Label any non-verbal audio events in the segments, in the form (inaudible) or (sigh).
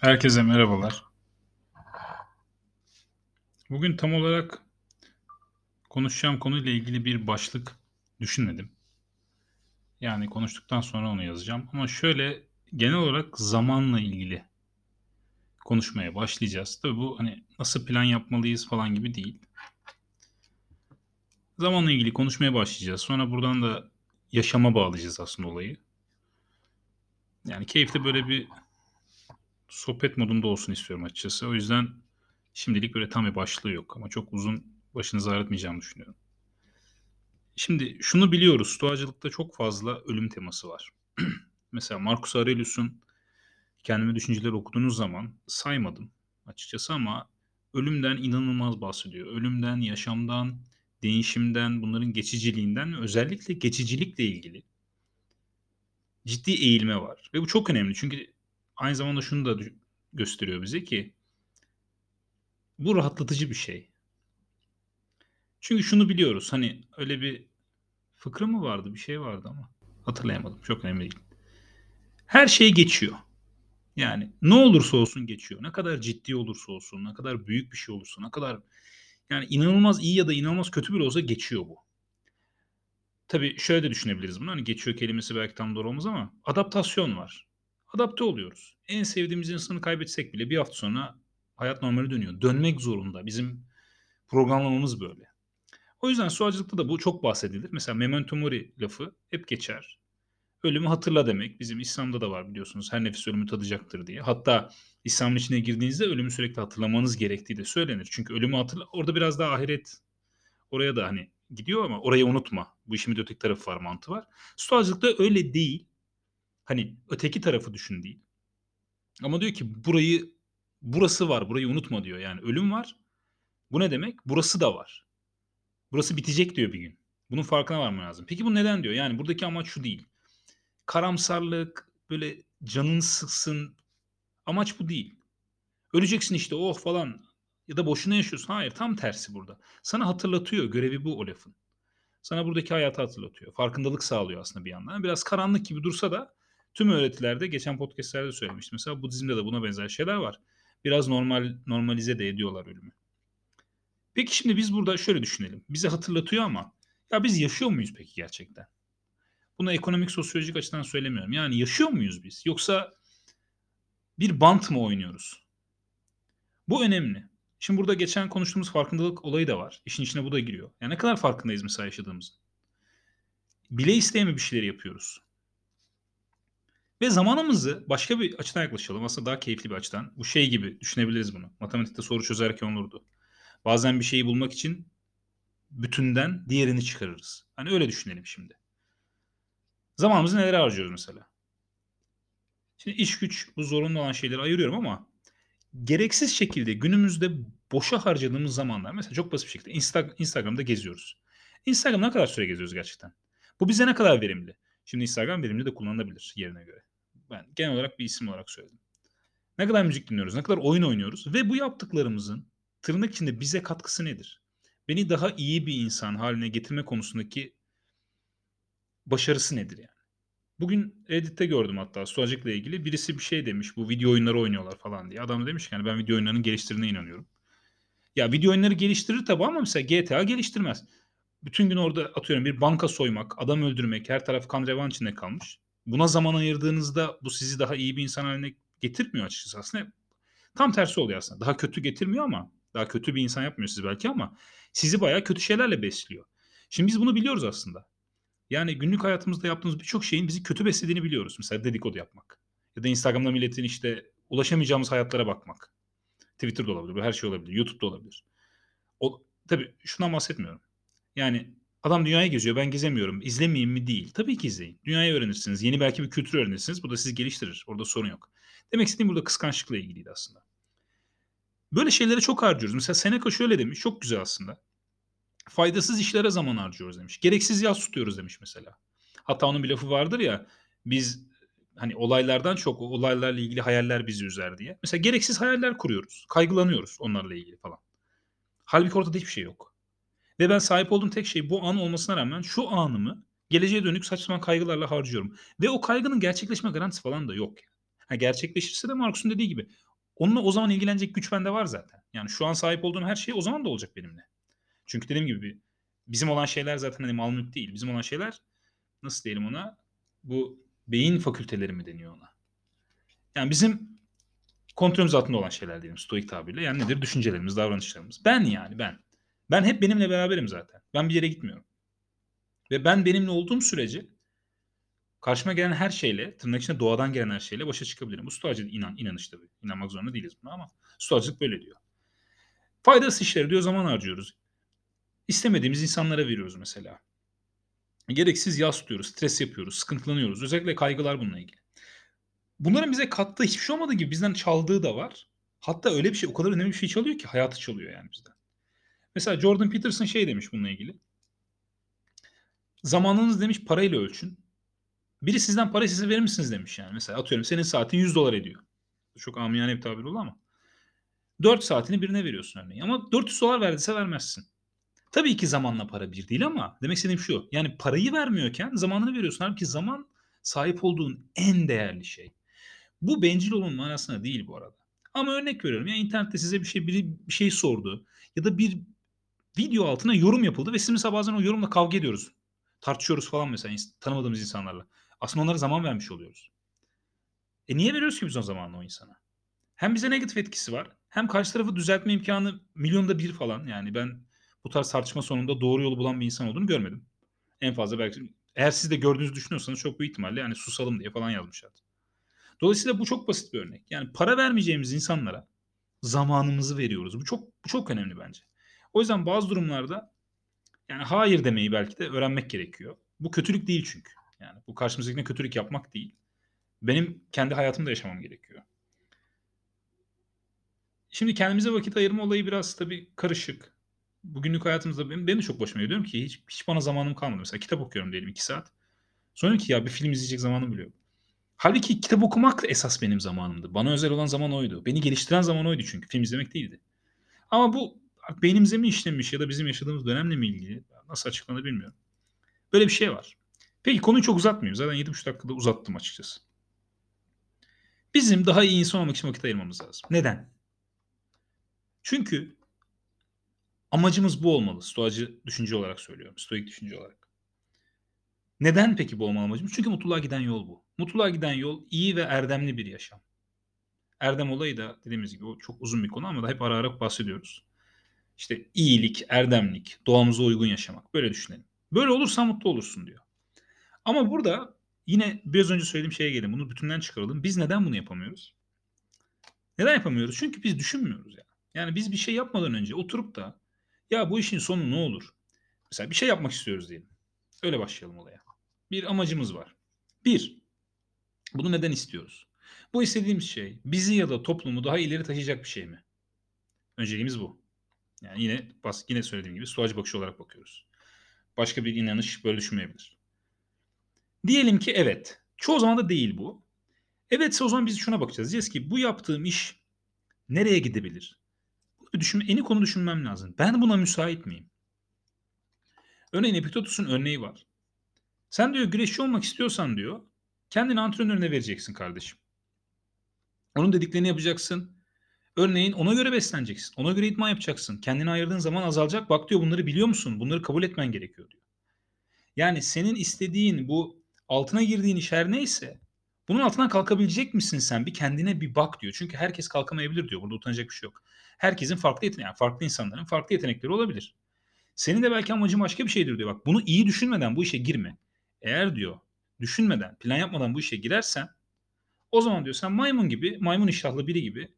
Herkese merhabalar. Bugün tam olarak konuşacağım konuyla ilgili bir başlık düşünmedim. Yani konuştuktan sonra onu yazacağım. Ama şöyle genel olarak zamanla ilgili konuşmaya başlayacağız. Tabii bu hani nasıl plan yapmalıyız falan gibi değil. Zamanla ilgili konuşmaya başlayacağız. Sonra buradan da yaşama bağlayacağız aslında olayı. Yani keyifli böyle bir sohbet modunda olsun istiyorum açıkçası. O yüzden şimdilik böyle tam bir başlığı yok ama çok uzun başınızı ağrıtmayacağımı düşünüyorum. Şimdi şunu biliyoruz. Stoacılıkta çok fazla ölüm teması var. (clears throat) Mesela Marcus Aurelius'un kendime düşünceleri okuduğunuz zaman saymadım açıkçası ama ölümden inanılmaz bahsediyor. Ölümden, yaşamdan, değişimden, bunların geçiciliğinden özellikle geçicilikle ilgili ciddi eğilme var. Ve bu çok önemli çünkü aynı zamanda şunu da gösteriyor bize ki bu rahatlatıcı bir şey. Çünkü şunu biliyoruz hani öyle bir fıkra mı vardı bir şey vardı ama hatırlayamadım çok önemli değil. Her şey geçiyor. Yani ne olursa olsun geçiyor. Ne kadar ciddi olursa olsun, ne kadar büyük bir şey olursa, ne kadar yani inanılmaz iyi ya da inanılmaz kötü bir olsa geçiyor bu. Tabii şöyle de düşünebiliriz bunu. Hani geçiyor kelimesi belki tam doğru olmaz ama adaptasyon var. Adapte oluyoruz. En sevdiğimiz insanı kaybetsek bile bir hafta sonra hayat normali dönüyor. Dönmek zorunda. Bizim programlamamız böyle. O yüzden suacılıkta da bu çok bahsedilir. Mesela memento mori lafı hep geçer. Ölümü hatırla demek. Bizim İslam'da da var biliyorsunuz. Her nefis ölümü tadacaktır diye. Hatta İslam'ın içine girdiğinizde ölümü sürekli hatırlamanız gerektiği de söylenir. Çünkü ölümü hatırla orada biraz daha ahiret oraya da hani gidiyor ama orayı unutma. Bu işin bir öteki tarafı var, mantığı var. Stoacılıkta öyle değil. Hani öteki tarafı düşün değil. Ama diyor ki burayı burası var, burayı unutma diyor. Yani ölüm var. Bu ne demek? Burası da var. Burası bitecek diyor bir gün. Bunun farkına varman lazım. Peki bu neden diyor? Yani buradaki amaç şu değil. Karamsarlık, böyle canın sıksın. Amaç bu değil. Öleceksin işte oh falan ya da boşuna yaşıyorsun. Hayır tam tersi burada. Sana hatırlatıyor görevi bu o. Sana buradaki hayatı hatırlatıyor. Farkındalık sağlıyor aslında bir yandan. Biraz karanlık gibi dursa da tüm öğretilerde geçen podcastlerde söylemiştim. Mesela Budizm'de de buna benzer şeyler var. Biraz normal normalize de ediyorlar ölümü. Peki şimdi biz burada şöyle düşünelim. Bize hatırlatıyor ama ya biz yaşıyor muyuz peki gerçekten? Bunu ekonomik sosyolojik açıdan söylemiyorum. Yani yaşıyor muyuz biz? Yoksa bir bant mı oynuyoruz? Bu önemli. Şimdi burada geçen konuştuğumuz farkındalık olayı da var. İşin içine bu da giriyor. Yani ne kadar farkındayız mesela yaşadığımızın? Bile isteye mi bir şeyler yapıyoruz? Ve zamanımızı başka bir açıdan yaklaşalım. Aslında daha keyifli bir açıdan. Bu şey gibi düşünebiliriz bunu. Matematikte soru çözerken olurdu. Bazen bir şeyi bulmak için bütünden diğerini çıkarırız. Hani öyle düşünelim şimdi. Zamanımızı nelere harcıyoruz mesela? Şimdi iş güç bu zorunlu olan şeyleri ayırıyorum ama gereksiz şekilde günümüzde boşa harcadığımız zamanlar mesela çok basit bir şekilde Insta- Instagram'da geziyoruz. Instagram'da ne kadar süre geziyoruz gerçekten? Bu bize ne kadar verimli? Şimdi Instagram verimli de kullanılabilir yerine göre. Ben genel olarak bir isim olarak söyledim. Ne kadar müzik dinliyoruz, ne kadar oyun oynuyoruz ve bu yaptıklarımızın tırnak içinde bize katkısı nedir? Beni daha iyi bir insan haline getirme konusundaki başarısı nedir yani? Bugün Reddit'te gördüm hatta Stoacık'la ilgili. Birisi bir şey demiş bu video oyunları oynuyorlar falan diye. Adam demiş ki yani ben video oyunlarının geliştirdiğine inanıyorum. Ya video oyunları geliştirir tabii ama mesela GTA geliştirmez. Bütün gün orada atıyorum bir banka soymak, adam öldürmek, her taraf kan revan içinde kalmış. Buna zaman ayırdığınızda bu sizi daha iyi bir insan haline getirmiyor açıkçası aslında. Tam tersi oluyor aslında. Daha kötü getirmiyor ama daha kötü bir insan yapmıyor sizi belki ama sizi bayağı kötü şeylerle besliyor. Şimdi biz bunu biliyoruz aslında. Yani günlük hayatımızda yaptığımız birçok şeyin bizi kötü beslediğini biliyoruz. Mesela dedikodu yapmak. Ya da Instagram'da milletin işte ulaşamayacağımız hayatlara bakmak. Twitter'da olabilir, her şey olabilir, YouTube'da olabilir. O, tabii şundan bahsetmiyorum. Yani adam dünyayı geziyor, ben gezemiyorum. İzlemeyeyim mi değil. Tabii ki izleyin. Dünyayı öğrenirsiniz. Yeni belki bir kültür öğrenirsiniz. Bu da sizi geliştirir. Orada sorun yok. Demek istediğim burada kıskançlıkla ilgiliydi aslında. Böyle şeylere çok harcıyoruz. Mesela Seneca şöyle demiş. Çok güzel aslında. Faydasız işlere zaman harcıyoruz demiş. Gereksiz yaz tutuyoruz demiş mesela. Hatta onun bir lafı vardır ya. Biz hani olaylardan çok olaylarla ilgili hayaller bizi üzer diye. Mesela gereksiz hayaller kuruyoruz. Kaygılanıyoruz onlarla ilgili falan. Halbuki ortada hiçbir şey yok. Ve ben sahip olduğum tek şey bu an olmasına rağmen şu anımı geleceğe dönük saçma kaygılarla harcıyorum. Ve o kaygının gerçekleşme garantisi falan da yok. Ha, gerçekleşirse de Marcus'un dediği gibi Onunla o zaman ilgilenecek güç bende var zaten. Yani şu an sahip olduğum her şey o zaman da olacak benimle. Çünkü dediğim gibi bizim olan şeyler zaten hani mal mülk değil. Bizim olan şeyler nasıl diyelim ona? Bu beyin fakülteleri mi deniyor ona? Yani bizim kontrolümüz altında olan şeyler diyelim stoik tabirle. Yani nedir? Düşüncelerimiz, davranışlarımız. Ben yani ben. Ben hep benimle beraberim zaten. Ben bir yere gitmiyorum. Ve ben benimle olduğum sürece karşıma gelen her şeyle, tırnak içinde doğadan gelen her şeyle başa çıkabilirim. Bu stoacılık inan, inanış tabii. İnanmak zorunda değiliz buna ama stoacılık böyle diyor. Faydası işleri diyor zaman harcıyoruz. İstemediğimiz insanlara veriyoruz mesela. Gereksiz yas tutuyoruz, stres yapıyoruz, sıkıntılanıyoruz. Özellikle kaygılar bununla ilgili. Bunların bize kattığı hiçbir şey olmadığı gibi bizden çaldığı da var. Hatta öyle bir şey, o kadar önemli bir şey çalıyor ki hayatı çalıyor yani bizden. Mesela Jordan Peterson şey demiş bununla ilgili. Zamanınız demiş parayla ölçün. Biri sizden para size verir misiniz demiş yani. Mesela atıyorum senin saatin 100 dolar ediyor. Çok amiyane bir tabir oldu ama. 4 saatini birine veriyorsun örneğin. Ama 400 dolar verdiyse vermezsin. Tabii ki zamanla para bir değil ama demek istediğim şu. Yani parayı vermiyorken zamanını veriyorsun. Halbuki zaman sahip olduğun en değerli şey. Bu bencil olun manasına değil bu arada. Ama örnek veriyorum ya internette size bir şey biri bir şey sordu ya da bir video altına yorum yapıldı ve siz bazen o yorumla kavga ediyoruz. Tartışıyoruz falan mesela tanımadığımız insanlarla. Aslında onlara zaman vermiş oluyoruz. E niye veriyoruz ki biz o zamanla o insana? Hem bize negatif etkisi var hem karşı tarafı düzeltme imkanı milyonda bir falan. Yani ben bu tarz tartışma sonunda doğru yolu bulan bir insan olduğunu görmedim. En fazla belki eğer siz de gördüğünüzü düşünüyorsanız çok büyük ihtimalle yani susalım diye falan yazmışlar. Dolayısıyla bu çok basit bir örnek. Yani para vermeyeceğimiz insanlara zamanımızı veriyoruz. Bu çok bu çok önemli bence. O yüzden bazı durumlarda yani hayır demeyi belki de öğrenmek gerekiyor. Bu kötülük değil çünkü. Yani bu karşımızdakine kötülük yapmak değil. Benim kendi hayatımda yaşamam gerekiyor. Şimdi kendimize vakit ayırma olayı biraz tabii karışık. Bugünlük hayatımızda benim, benim çok başıma geliyor ki hiç, hiç bana zamanım kalmadı. Mesela kitap okuyorum diyelim 2 saat. Sonra ki ya bir film izleyecek zamanım bile yok. Halbuki kitap okumak esas benim zamanımdı. Bana özel olan zaman oydu. Beni geliştiren zaman oydu çünkü film izlemek değildi. Ama bu beynimize mi işlemiş ya da bizim yaşadığımız dönemle mi ilgili nasıl açıklanır bilmiyorum. Böyle bir şey var. Peki konuyu çok uzatmayayım. Zaten 7,5 dakikada uzattım açıkçası. Bizim daha iyi insan olmak için vakit ayırmamız lazım. Neden? Çünkü amacımız bu olmalı. Stoacı düşünce olarak söylüyorum. Stoik düşünce olarak. Neden peki bu olmalı amacımız? Çünkü mutluluğa giden yol bu. Mutluluğa giden yol iyi ve erdemli bir yaşam. Erdem olayı da dediğimiz gibi o çok uzun bir konu ama da hep ara ara bahsediyoruz. İşte iyilik, erdemlik, doğamıza uygun yaşamak. Böyle düşünelim. Böyle olursa mutlu olursun diyor. Ama burada yine biraz önce söylediğim şeye gelin. Bunu bütünden çıkaralım. Biz neden bunu yapamıyoruz? Neden yapamıyoruz? Çünkü biz düşünmüyoruz yani. Yani biz bir şey yapmadan önce oturup da ya bu işin sonu ne olur? Mesela bir şey yapmak istiyoruz diyelim. Öyle başlayalım olaya. Bir amacımız var. Bir, bunu neden istiyoruz? Bu istediğimiz şey bizi ya da toplumu daha ileri taşıyacak bir şey mi? Önceliğimiz bu. Yani yine bas, yine söylediğim gibi stoacı bakış olarak bakıyoruz. Başka bir inanış böyle düşünmeyebilir. Diyelim ki evet. Çoğu zaman da değil bu. Evetse o zaman biz şuna bakacağız. Diyeceğiz ki bu yaptığım iş nereye gidebilir? Bunu düşünme, eni konu düşünmem lazım. Ben buna müsait miyim? Örneğin Epiktetus'un örneği var. Sen diyor güreşçi olmak istiyorsan diyor kendini antrenörüne vereceksin kardeşim. Onun dediklerini yapacaksın. Örneğin ona göre besleneceksin. Ona göre idman yapacaksın. Kendine ayırdığın zaman azalacak. Bak diyor bunları biliyor musun? Bunları kabul etmen gerekiyor diyor. Yani senin istediğin bu altına girdiğin iş her neyse bunun altından kalkabilecek misin sen? Bir kendine bir bak diyor. Çünkü herkes kalkamayabilir diyor. Burada utanacak bir şey yok. Herkesin farklı yeteneği, yani farklı insanların farklı yetenekleri olabilir. Senin de belki amacın başka bir şeydir diyor. Bak bunu iyi düşünmeden bu işe girme. Eğer diyor düşünmeden, plan yapmadan bu işe girersen o zaman diyor sen maymun gibi, maymun iştahlı biri gibi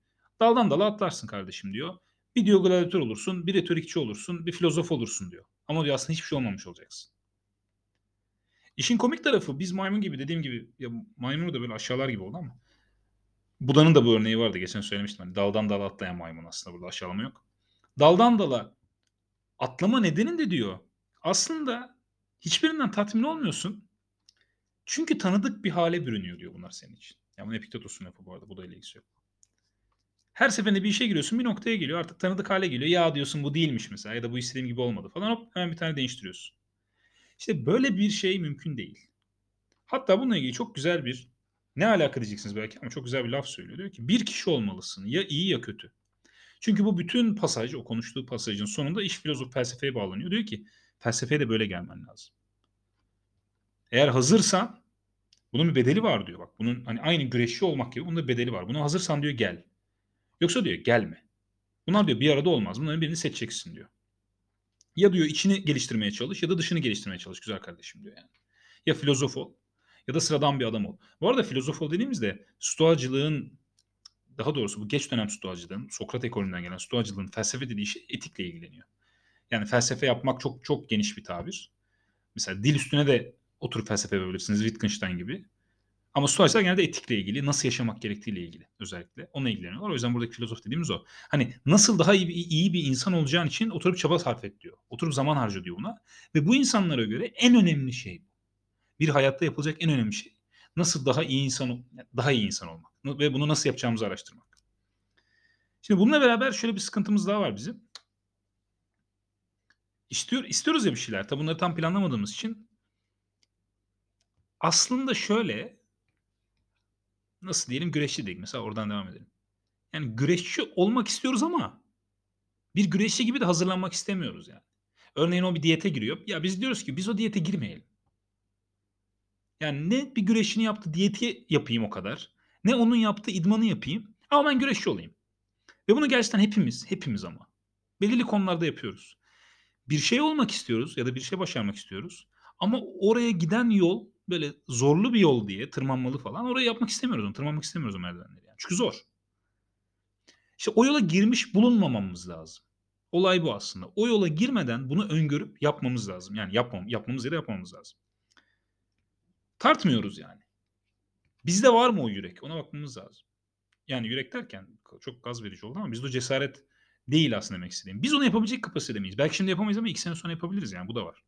daldan dala atlarsın kardeşim diyor. Bir diyor gladiatör olursun, bir retorikçi olursun, bir filozof olursun diyor. Ama diyor aslında hiçbir şey olmamış olacaksın. İşin komik tarafı biz maymun gibi dediğim gibi ya maymunu da böyle aşağılar gibi oldu ama Buda'nın da bu örneği vardı. Geçen söylemiştim. Hani daldan dala atlayan maymun aslında burada aşağılama yok. Daldan dala atlama nedenin de diyor. Aslında hiçbirinden tatmin olmuyorsun. Çünkü tanıdık bir hale bürünüyor diyor bunlar senin için. Yani Epiktetos'un lafı bu arada. Bu da ilgisi yok. Her seferinde bir işe giriyorsun bir noktaya geliyor. Artık tanıdık hale geliyor. Ya diyorsun bu değilmiş mesela ya da bu istediğim gibi olmadı falan hop hemen bir tane değiştiriyorsun. İşte böyle bir şey mümkün değil. Hatta bununla ilgili çok güzel bir Ne alaka diyeceksiniz belki ama çok güzel bir laf söylüyor. Diyor ki bir kişi olmalısın ya iyi ya kötü. Çünkü bu bütün pasaj, o konuştuğu pasajın sonunda iş filozof felsefeye bağlanıyor. Diyor ki felsefeye de böyle gelmen lazım. Eğer hazırsan bunun bir bedeli var diyor. Bak bunun hani aynı güreşçi olmak gibi bunun da bedeli var. Buna hazırsan diyor gel. Yoksa diyor gelme. Bunlar diyor bir arada olmaz. Bunların birini seçeceksin diyor. Ya diyor içini geliştirmeye çalış ya da dışını geliştirmeye çalış güzel kardeşim diyor yani. Ya filozof ol ya da sıradan bir adam ol. Bu arada filozof ol dediğimizde stoacılığın daha doğrusu bu geç dönem stoacılığın, Sokrat ekolünden gelen stoacılığın felsefe dediği şey etikle ilgileniyor. Yani felsefe yapmak çok çok geniş bir tabir. Mesela dil üstüne de oturup felsefe yapabilirsiniz Wittgenstein gibi. Ama stoacılar genelde etikle ilgili, nasıl yaşamak gerektiğiyle ilgili özellikle. Ona ilgileniyorlar. O yüzden buradaki filozof dediğimiz o. Hani nasıl daha iyi, iyi bir insan olacağın için oturup çaba sarf et diyor. Oturup zaman harca diyor buna. Ve bu insanlara göre en önemli şey bu. Bir hayatta yapılacak en önemli şey. Nasıl daha iyi insan daha iyi insan olmak ve bunu nasıl yapacağımızı araştırmak. Şimdi bununla beraber şöyle bir sıkıntımız daha var bizim. İstiyor, istiyoruz ya bir şeyler. Tabi bunları tam planlamadığımız için aslında şöyle nasıl diyelim güreşçi dedik mesela oradan devam edelim. Yani güreşçi olmak istiyoruz ama bir güreşçi gibi de hazırlanmak istemiyoruz yani. Örneğin o bir diyete giriyor. Ya biz diyoruz ki biz o diyete girmeyelim. Yani ne bir güreşini yaptı diyeti yapayım o kadar. Ne onun yaptığı idmanı yapayım. Ama ben güreşçi olayım. Ve bunu gerçekten hepimiz, hepimiz ama belirli konularda yapıyoruz. Bir şey olmak istiyoruz ya da bir şey başarmak istiyoruz. Ama oraya giden yol böyle zorlu bir yol diye tırmanmalı falan. Orayı yapmak istemiyoruz onu. Tırmanmak istemiyoruz o merdivenleri. Yani. Çünkü zor. İşte o yola girmiş bulunmamamız lazım. Olay bu aslında. O yola girmeden bunu öngörüp yapmamız lazım. Yani yapmam, yapmamız ya da yapmamız lazım. Tartmıyoruz yani. Bizde var mı o yürek? Ona bakmamız lazım. Yani yürek derken çok gaz verici oldu ama bizde o cesaret değil aslında demek istediğim. Biz onu yapabilecek kapasitede miyiz? Belki şimdi yapamayız ama iki sene sonra yapabiliriz yani bu da var.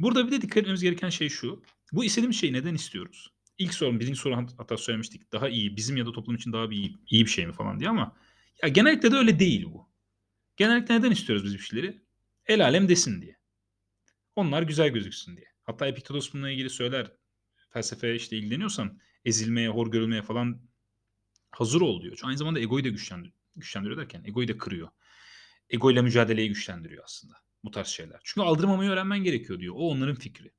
Burada bir de dikkat etmemiz gereken şey şu. Bu istediğimiz şeyi neden istiyoruz? İlk sorum, birinci soru hatta söylemiştik. Daha iyi, bizim ya da toplum için daha bir iyi, iyi bir şey mi falan diye ama ya genellikle de öyle değil bu. Genellikle neden istiyoruz biz bir şeyleri? El alem desin diye. Onlar güzel gözüksün diye. Hatta Epiktetos bununla ilgili söyler. Felsefe işte ilgileniyorsan ezilmeye, hor görülmeye falan hazır ol diyor. Aynı zamanda egoyu da güçlendiriyor, güçlendiriyor derken egoyu da kırıyor. Ego ile mücadeleyi güçlendiriyor aslında bu tarz şeyler. Çünkü aldırmamayı öğrenmen gerekiyor diyor. O onların fikri.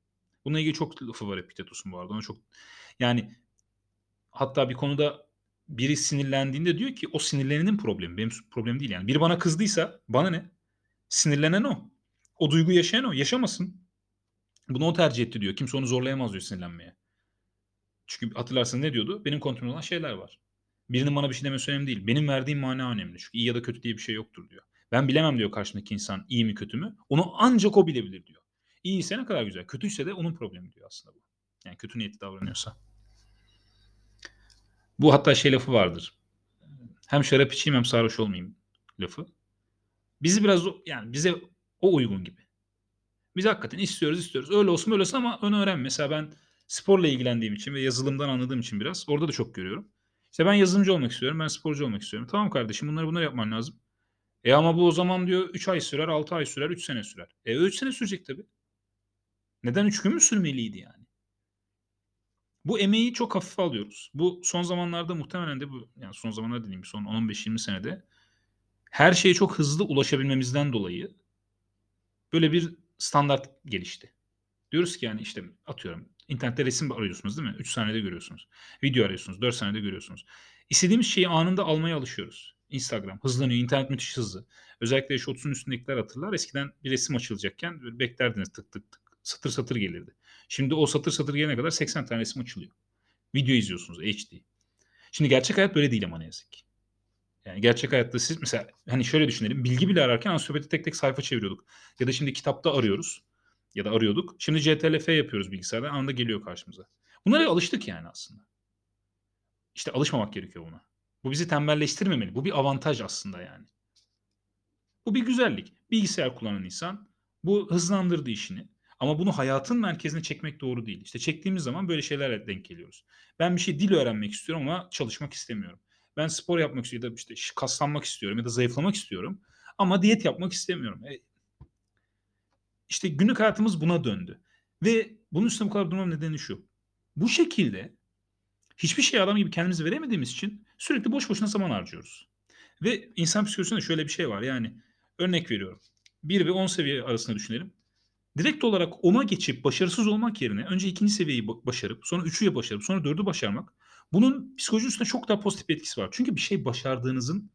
Bununla ilgili çok lafı var Epiktetos'un bu arada. Ona çok yani hatta bir konuda biri sinirlendiğinde diyor ki o sinirlenenin problemi. Benim problemim değil yani. Biri bana kızdıysa bana ne? Sinirlenen o. O duygu yaşayan o. Yaşamasın. Bunu o tercih etti diyor. Kimse onu zorlayamaz diyor sinirlenmeye. Çünkü hatırlarsın ne diyordu? Benim kontrolüm olan şeyler var. Birinin bana bir şey demesi önemli değil. Benim verdiğim mana önemli. Çünkü iyi ya da kötü diye bir şey yoktur diyor. Ben bilemem diyor karşımdaki insan iyi mi kötü mü. Onu ancak o bilebilir diyor. İyiyse ne kadar güzel. Kötüyse de onun problemi diyor aslında bu. Yani kötü niyetli davranıyorsa. Bu hatta şey lafı vardır. Hem şarap içeyim hem sarhoş olmayayım lafı. Bizi biraz yani bize o uygun gibi. Biz hakikaten istiyoruz istiyoruz. Öyle olsun böyle olsun ama onu öğren. Mesela ben sporla ilgilendiğim için ve yazılımdan anladığım için biraz orada da çok görüyorum. İşte ben yazılımcı olmak istiyorum. Ben sporcu olmak istiyorum. Tamam kardeşim bunları bunları yapman lazım. E ama bu o zaman diyor 3 ay sürer, 6 ay sürer, 3 sene sürer. E 3 sene sürecek tabii. Neden 3 gün mü sürmeliydi yani? Bu emeği çok hafife alıyoruz. Bu son zamanlarda muhtemelen de bu yani son zamanlarda dediğim son 10-15-20 senede her şeye çok hızlı ulaşabilmemizden dolayı böyle bir standart gelişti. Diyoruz ki yani işte atıyorum internette resim arıyorsunuz değil mi? 3 saniyede görüyorsunuz. Video arıyorsunuz 4 saniyede görüyorsunuz. İstediğimiz şeyi anında almaya alışıyoruz. Instagram hızlanıyor. internet müthiş hızlı. Özellikle şu 30'un üstündekiler hatırlar. Eskiden bir resim açılacakken beklerdiniz tık tık tık. Satır satır gelirdi. Şimdi o satır satır gelene kadar 80 tane resim açılıyor. Video izliyorsunuz HD. Şimdi gerçek hayat böyle değil ama ne yazık ki. Yani gerçek hayatta siz mesela hani şöyle düşünelim. Bilgi bile ararken ansiklopedi tek tek sayfa çeviriyorduk. Ya da şimdi kitapta arıyoruz. Ya da arıyorduk. Şimdi CTRL-F yapıyoruz bilgisayarda. Anında geliyor karşımıza. Bunlara alıştık yani aslında. İşte alışmamak gerekiyor buna. Bu bizi tembelleştirmemeli. Bu bir avantaj aslında yani. Bu bir güzellik. Bilgisayar kullanan insan bu hızlandırdı işini. Ama bunu hayatın merkezine çekmek doğru değil. İşte çektiğimiz zaman böyle şeylerle denk geliyoruz. Ben bir şey dil öğrenmek istiyorum ama çalışmak istemiyorum. Ben spor yapmak istiyorum ya da işte kaslanmak istiyorum ya da zayıflamak istiyorum. Ama diyet yapmak istemiyorum. E, işte günlük hayatımız buna döndü. Ve bunun üstüne bu kadar durmam nedeni şu. Bu şekilde hiçbir şey adam gibi kendimizi veremediğimiz için sürekli boş boşuna zaman harcıyoruz. Ve insan psikolojisinde şöyle bir şey var. Yani örnek veriyorum. 1 ve 10 seviye arasında düşünelim. Direkt olarak 10'a geçip başarısız olmak yerine önce ikinci seviyeyi başarıp sonra 3'ü başarıp sonra 4'ü başarmak bunun psikoloji üstünde çok daha pozitif bir etkisi var. Çünkü bir şey başardığınızın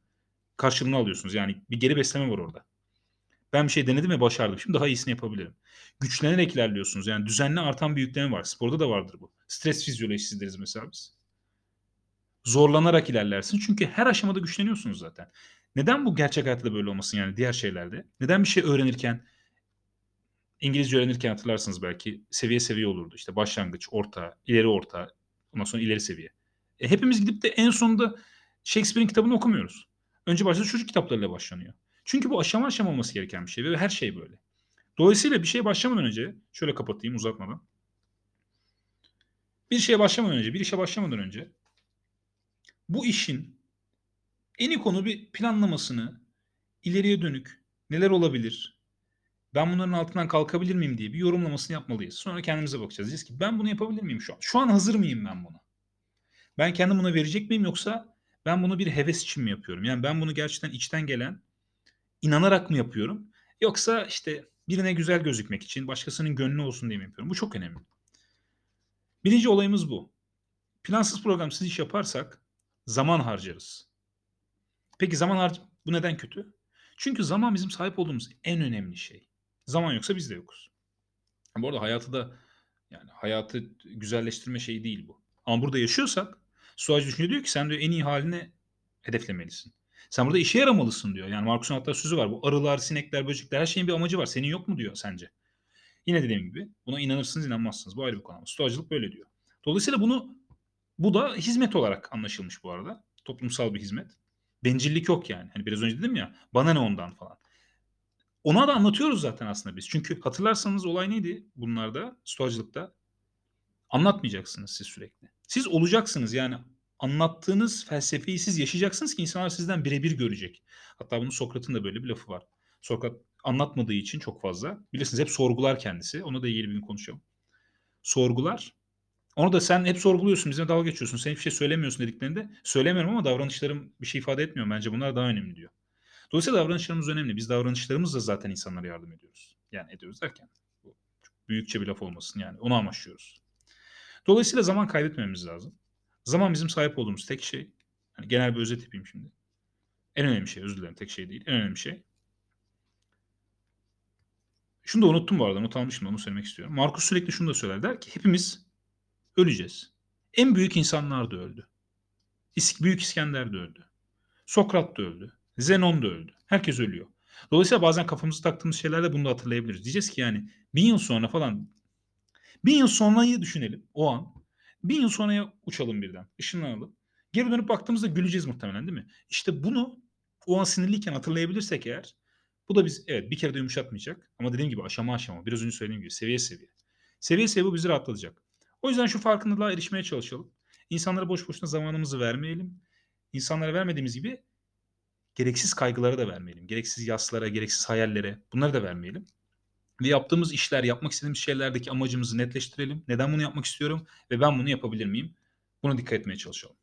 karşılığını alıyorsunuz. Yani bir geri besleme var orada. Ben bir şey denedim ve başardım. Şimdi daha iyisini yapabilirim. Güçlenerek ilerliyorsunuz. Yani düzenli artan bir yükleme var. Sporda da vardır bu. Stres fizyolojisi deriz mesela biz. Zorlanarak ilerlersin. Çünkü her aşamada güçleniyorsunuz zaten. Neden bu gerçek hayatta da böyle olmasın yani diğer şeylerde? Neden bir şey öğrenirken İngilizce öğrenirken hatırlarsınız belki seviye seviye olurdu. İşte başlangıç, orta, ileri orta, ondan sonra ileri seviye. E, hepimiz gidip de en sonunda Shakespeare'in kitabını okumuyoruz. Önce başta çocuk kitaplarıyla başlanıyor. Çünkü bu aşama aşama olması gereken bir şey ve her şey böyle. Dolayısıyla bir şeye başlamadan önce şöyle kapatayım uzatmadan. Bir şeye başlamadan önce, bir işe başlamadan önce bu işin en iyi konu bir planlamasını, ileriye dönük neler olabilir, ben bunların altından kalkabilir miyim diye bir yorumlamasını yapmalıyız. Sonra kendimize bakacağız. Diyeceğiz ki ben bunu yapabilir miyim şu an? Şu an hazır mıyım ben buna? Ben kendim buna verecek miyim yoksa ben bunu bir heves için mi yapıyorum? Yani ben bunu gerçekten içten gelen inanarak mı yapıyorum? Yoksa işte birine güzel gözükmek için, başkasının gönlü olsun diye mi yapıyorum? Bu çok önemli. Birinci olayımız bu. Plansız programsız iş yaparsak zaman harcarız. Peki zaman harc bu neden kötü? Çünkü zaman bizim sahip olduğumuz en önemli şey. Zaman yoksa biz de yokuz. Bu arada hayatı da yani hayatı güzelleştirme şeyi değil bu. Ama burada yaşıyorsak Suacı düşünüyor diyor ki sen diyor en iyi haline hedeflemelisin. Sen burada işe yaramalısın diyor. Yani Marcus'un hatta sözü var. Bu arılar, sinekler, böcekler her şeyin bir amacı var. Senin yok mu diyor sence? Yine dediğim gibi buna inanırsınız inanmazsınız. Bu ayrı bir konu. Stoacılık böyle diyor. Dolayısıyla bunu bu da hizmet olarak anlaşılmış bu arada. Toplumsal bir hizmet. Bencillik yok yani. Hani biraz önce dedim ya bana ne ondan falan. Ona da anlatıyoruz zaten aslında biz. Çünkü hatırlarsanız olay neydi bunlarda, stoacılıkta? Anlatmayacaksınız siz sürekli. Siz olacaksınız yani anlattığınız felsefeyi siz yaşayacaksınız ki insanlar sizden birebir görecek. Hatta bunun Sokrat'ın da böyle bir lafı var. Sokrat anlatmadığı için çok fazla. Bilirsiniz hep sorgular kendisi. Ona da ilgili bir gün konuşalım. Sorgular. Onu da sen hep sorguluyorsun, bizimle dalga geçiyorsun. Sen hiçbir şey söylemiyorsun dediklerinde söylemiyorum ama davranışlarım bir şey ifade etmiyor. Bence bunlar daha önemli diyor. Dolayısıyla davranışlarımız önemli. Biz davranışlarımızla zaten insanlara yardım ediyoruz. Yani ediyoruz derken bu büyükçe bir laf olmasın yani. Onu amaçlıyoruz. Dolayısıyla zaman kaybetmemiz lazım. Zaman bizim sahip olduğumuz tek şey. Yani genel bir özet yapayım şimdi. En önemli şey, özür dilerim tek şey değil. En önemli şey. Şunu da unuttum bu arada, not almışım onu söylemek istiyorum. Markus sürekli şunu da söyler. Der ki hepimiz öleceğiz. En büyük insanlar da öldü. Büyük İskender de öldü. Sokrat da öldü. Zenon da öldü. Herkes ölüyor. Dolayısıyla bazen kafamızı taktığımız şeylerle bunu da hatırlayabiliriz. Diyeceğiz ki yani bin yıl sonra falan bin yıl sonrayı düşünelim o an. Bin yıl sonraya uçalım birden. Işınlanalım. Geri dönüp baktığımızda güleceğiz muhtemelen değil mi? İşte bunu o an sinirliyken hatırlayabilirsek eğer bu da biz evet bir kere de yumuşatmayacak. Ama dediğim gibi aşama aşama biraz önce söylediğim gibi seviye seviye. Seviye seviye bu bizi rahatlatacak. O yüzden şu farkındalığa erişmeye çalışalım. İnsanlara boş boşuna zamanımızı vermeyelim. İnsanlara vermediğimiz gibi gereksiz kaygılara da vermeyelim. Gereksiz yaslara, gereksiz hayallere bunları da vermeyelim. Ve yaptığımız işler, yapmak istediğimiz şeylerdeki amacımızı netleştirelim. Neden bunu yapmak istiyorum ve ben bunu yapabilir miyim? Buna dikkat etmeye çalışalım.